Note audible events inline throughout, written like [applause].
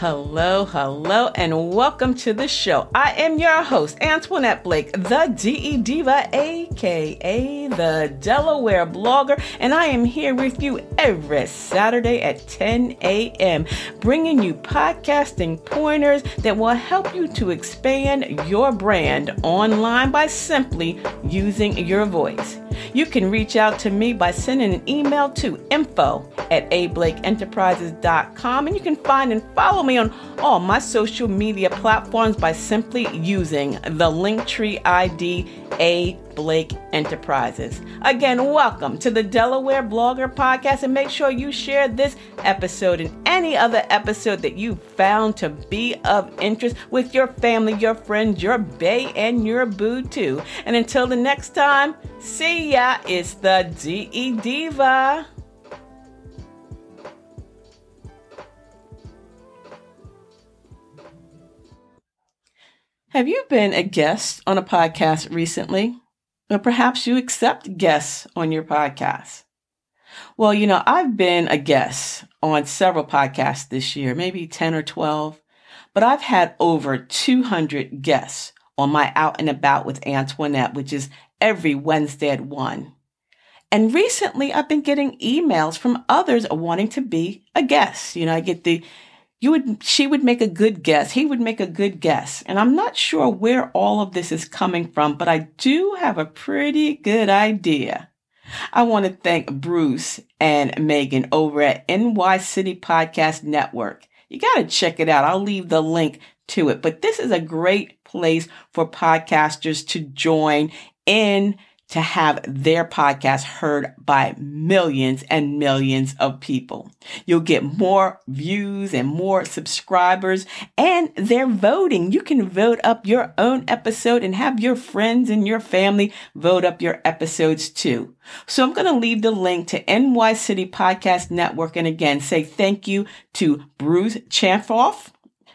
Hello, hello, and welcome to the show. I am your host, Antoinette Blake, the DE Diva, aka the Delaware blogger, and I am here with you every Saturday at 10 a.m., bringing you podcasting pointers that will help you to expand your brand online by simply using your voice. You can reach out to me by sending an email to info at ablakeenterprises.com and you can find and follow me on all my social media platforms by simply using the Linktree ID A Blake Enterprises. Again, welcome to the Delaware Blogger Podcast and make sure you share this episode and any other episode that you found to be of interest with your family, your friends, your bae, and your boo too. And until the next time, see ya. It's the DE Diva. Have you been a guest on a podcast recently? Or perhaps you accept guests on your podcast? Well, you know, I've been a guest on several podcasts this year, maybe 10 or 12, but I've had over 200 guests on my Out and About with Antoinette, which is every Wednesday at 1. And recently I've been getting emails from others wanting to be a guest. You know, I get the you would she would make a good guess. He would make a good guess. And i'm not sure where all of this is coming from but i do have a pretty good idea. I want to thank bruce and megan over at ny city podcast network. You got to check it out. I'll leave the link to it. But this is a great place for podcasters to join in to have their podcast heard by millions and millions of people. You'll get more views and more subscribers and they're voting. You can vote up your own episode and have your friends and your family vote up your episodes too. So I'm going to leave the link to NY City Podcast Network and again say thank you to Bruce Chanfoff.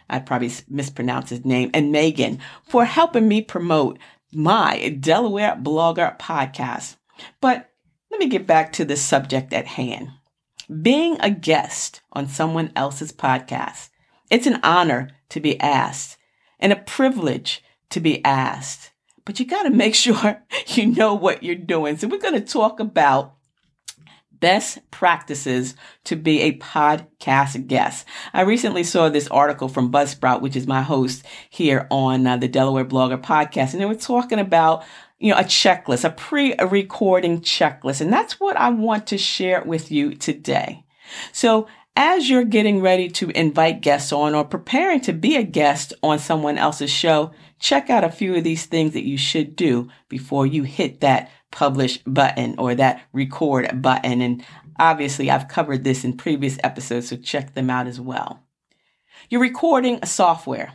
I probably mispronounced his name and Megan for helping me promote my Delaware Blogger podcast. But let me get back to the subject at hand. Being a guest on someone else's podcast, it's an honor to be asked and a privilege to be asked. But you got to make [laughs] sure you know what you're doing. So we're going to talk about best practices to be a podcast guest. I recently saw this article from Buzzsprout, which is my host here on uh, the Delaware Blogger podcast, and they were talking about you know, a checklist, a pre-recording checklist. And that's what I want to share with you today. So as you're getting ready to invite guests on or preparing to be a guest on someone else's show, check out a few of these things that you should do before you hit that publish button or that record button. And obviously, I've covered this in previous episodes, so check them out as well. You're recording software.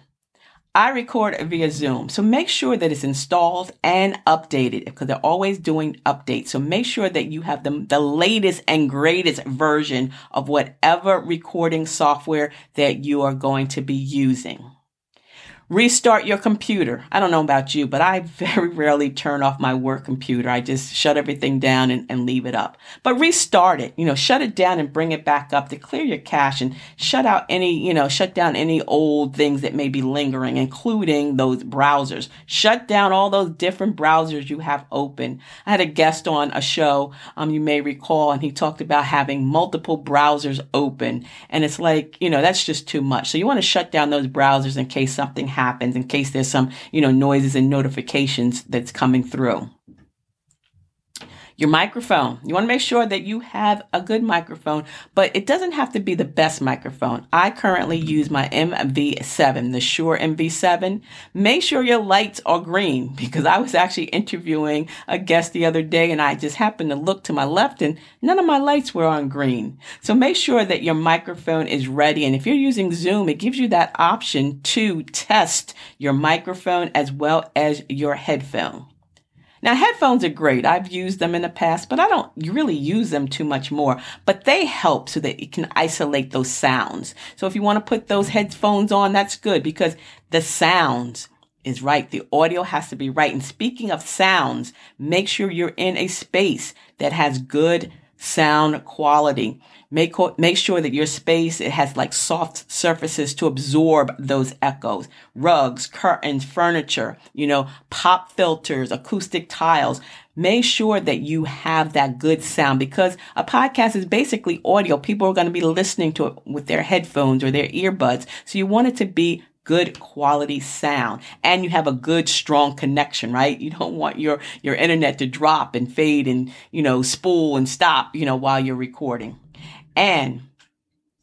I record via Zoom, so make sure that it's installed and updated because they're always doing updates. So make sure that you have the, the latest and greatest version of whatever recording software that you are going to be using. Restart your computer. I don't know about you, but I very [laughs] rarely turn off my work computer. I just shut everything down and, and leave it up. But restart it, you know, shut it down and bring it back up to clear your cache and shut out any, you know, shut down any old things that may be lingering, including those browsers. Shut down all those different browsers you have open. I had a guest on a show, um, you may recall, and he talked about having multiple browsers open. And it's like, you know, that's just too much. So you want to shut down those browsers in case something happens happens in case there's some, you know, noises and notifications that's coming through. Your microphone. You want to make sure that you have a good microphone, but it doesn't have to be the best microphone. I currently use my MV7, the Shure MV7. Make sure your lights are green because I was actually interviewing a guest the other day and I just happened to look to my left and none of my lights were on green. So make sure that your microphone is ready. And if you're using Zoom, it gives you that option to test your microphone as well as your headphone. Now, headphones are great. I've used them in the past, but I don't really use them too much more. But they help so that you can isolate those sounds. So if you want to put those headphones on, that's good because the sounds is right. The audio has to be right. And speaking of sounds, make sure you're in a space that has good sound quality. Make, make sure that your space, it has like soft surfaces to absorb those echoes. Rugs, curtains, furniture, you know, pop filters, acoustic tiles. Make sure that you have that good sound because a podcast is basically audio. People are going to be listening to it with their headphones or their earbuds. So you want it to be good quality sound and you have a good strong connection right? You don't want your your internet to drop and fade and you know spool and stop you know while you're recording. And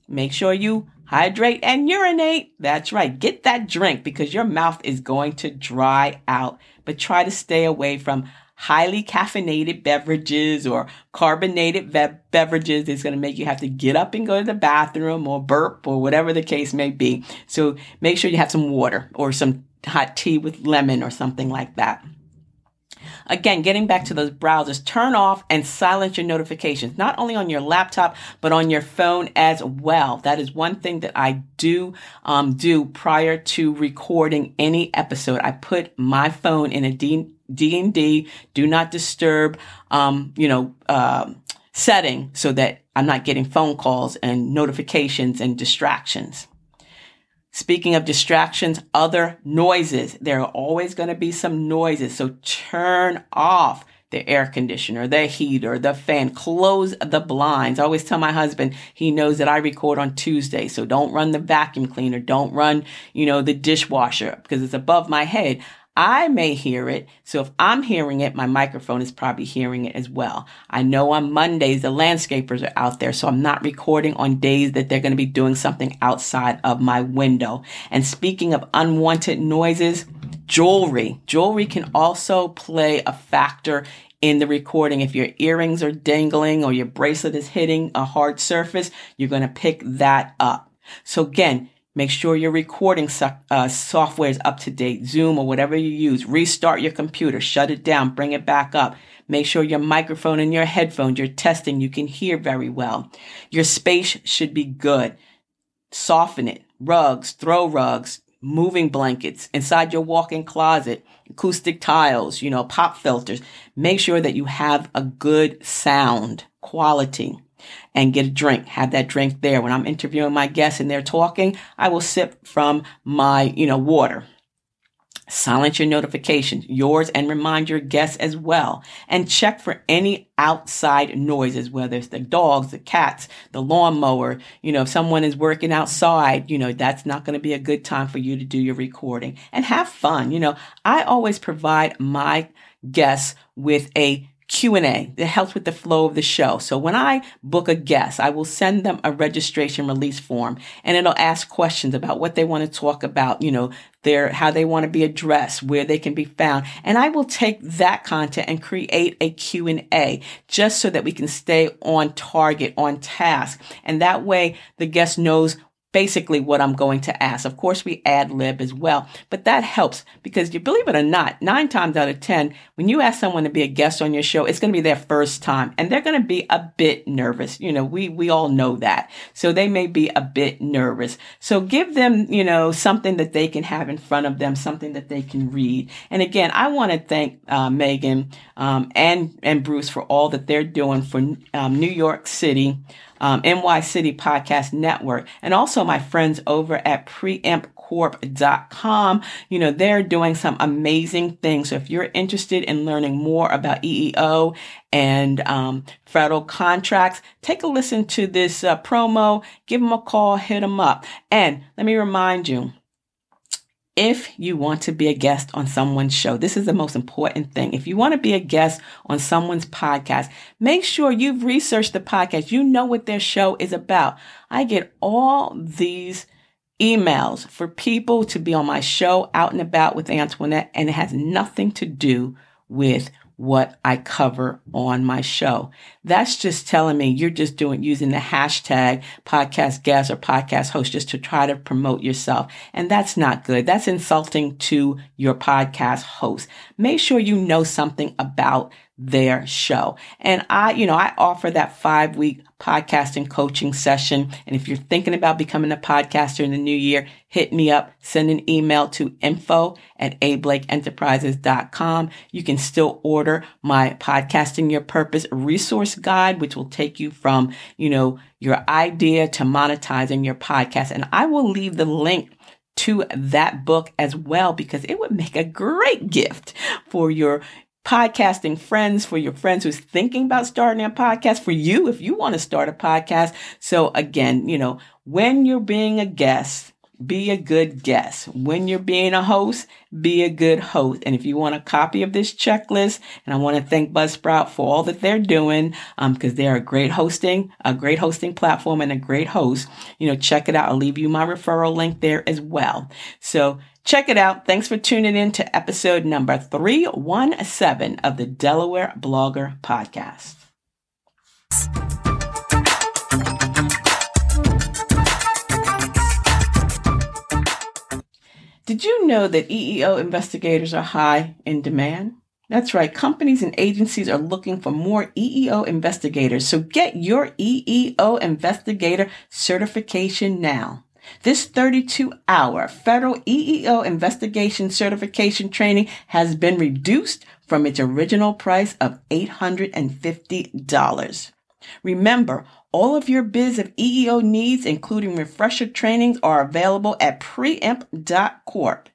make sure you hydrate and urinate. That's right. Get that drink because your mouth is going to dry out but try to stay away from highly caffeinated beverages or carbonated be- beverages is going to make you have to get up and go to the bathroom or burp or whatever the case may be. So make sure you have some water or some hot tea with lemon or something like that. Again, getting back to those browsers, turn off and silence your notifications, not only on your laptop, but on your phone as well. That is one thing that I do um, do prior to recording any episode. I put my phone in a D D and D, do not disturb, um, you know, uh, setting so that I'm not getting phone calls and notifications and distractions. Speaking of distractions, other noises. There are always going to be some noises. So turn off the air conditioner, the heater, the fan, close the blinds. I always tell my husband, he knows that I record on Tuesday. So don't run the vacuum cleaner. Don't run, you know, the dishwasher because it's above my head. I may hear it. So if I'm hearing it, my microphone is probably hearing it as well. I know on Mondays, the landscapers are out there. So I'm not recording on days that they're going to be doing something outside of my window. And speaking of unwanted noises, jewelry. Jewelry can also play a factor in the recording. If your earrings are dangling or your bracelet is hitting a hard surface, you're going to pick that up. So again, Make sure your recording so- uh, software is up to date, Zoom or whatever you use. Restart your computer, shut it down, bring it back up. Make sure your microphone and your headphones, you're testing, you can hear very well. Your space should be good. Soften it. Rugs, throw rugs, moving blankets, inside your walk-in closet, acoustic tiles, you know, pop filters. Make sure that you have a good sound quality and get a drink. Have that drink there. When I'm interviewing my guests and they're talking, I will sip from my, you know, water. Silence your notifications, yours, and remind your guests as well. And check for any outside noises, whether it's the dogs, the cats, the lawnmower. You know, if someone is working outside, you know, that's not going to be a good time for you to do your recording. And have fun. You know, I always provide my guests with a Q&A that helps with the flow of the show. So when I book a guest, I will send them a registration release form and it'll ask questions about what they want to talk about, you know, their how they want to be addressed, where they can be found. And I will take that content and create a Q&A just so that we can stay on target, on task. And that way the guest knows basically what I'm going to ask. Of course, we ad lib as well, but that helps because you believe it or not, nine times out of 10, when you ask someone to be a guest on your show, it's going to be their first time and they're going to be a bit nervous. You know, we, we all know that. So they may be a bit nervous. So give them, you know, something that they can have in front of them, something that they can read. And again, I want to thank uh, Megan um, and, and Bruce for all that they're doing for um, New York City um, NY City Podcast Network, and also my friends over at preemptcorp.com. You know, they're doing some amazing things. So if you're interested in learning more about EEO and um, federal contracts, take a listen to this uh, promo, give them a call, hit them up. And let me remind you, if you want to be a guest on someone's show, this is the most important thing. If you want to be a guest on someone's podcast, make sure you've researched the podcast. You know what their show is about. I get all these emails for people to be on my show out and about with Antoinette, and it has nothing to do with what I cover on my show. That's just telling me you're just doing using the hashtag podcast guest or podcast host just to try to promote yourself. And that's not good. That's insulting to your podcast host. Make sure you know something about their show. And I, you know, I offer that five week podcasting coaching session. And if you're thinking about becoming a podcaster in the new year, hit me up, send an email to info at ablakeenterprises.com. You can still order my podcasting your purpose resource guide, which will take you from, you know, your idea to monetizing your podcast. And I will leave the link to that book as well because it would make a great gift for your podcasting friends, for your friends who's thinking about starting a podcast, for you if you want to start a podcast. So again, you know, when you're being a guest, be a good guest. When you're being a host, be a good host. And if you want a copy of this checklist, and I want to thank Buzzsprout for all that they're doing, um, because they're a great hosting, a great hosting platform and a great host, you know, check it out. I'll leave you my referral link there as well. So check it out. Thanks for tuning in to episode number 317 of the Delaware Blogger Podcast. Did you know that EEO investigators are high in demand? That's right. Companies and agencies are looking for more EEO investigators. So get your EEO investigator certification now. This 32 hour federal EEO investigation certification training has been reduced from its original price of $850. Remember, all of your biz of EEO needs, including refresher trainings, are available at preempt.corp.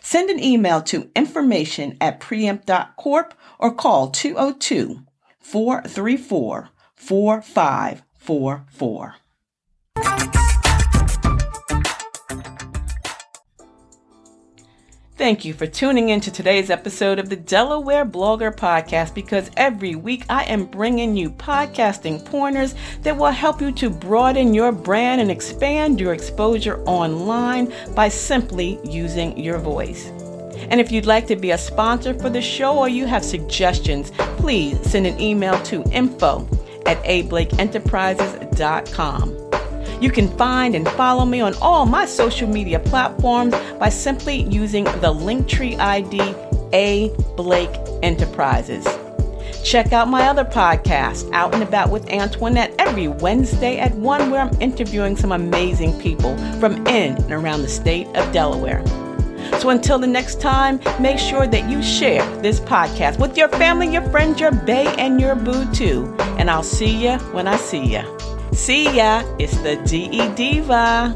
Send an email to information at preempt.corp or call 202 434 4544. Thank you for tuning in to today's episode of the Delaware Blogger Podcast because every week I am bringing you podcasting pointers that will help you to broaden your brand and expand your exposure online by simply using your voice. And if you'd like to be a sponsor for the show or you have suggestions, please send an email to info at ablakeenterprises.com. You can find and follow me on all my social media platforms by simply using the Linktree ID A Blake Enterprises. Check out my other podcast, Out and About with Antoinette, every Wednesday at 1, where I'm interviewing some amazing people from in and around the state of Delaware. So until the next time, make sure that you share this podcast with your family, your friends, your bae, and your boo too. And I'll see you when I see you. See ya, it's the DE Diva,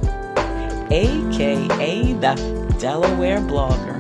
aka the Delaware Blogger.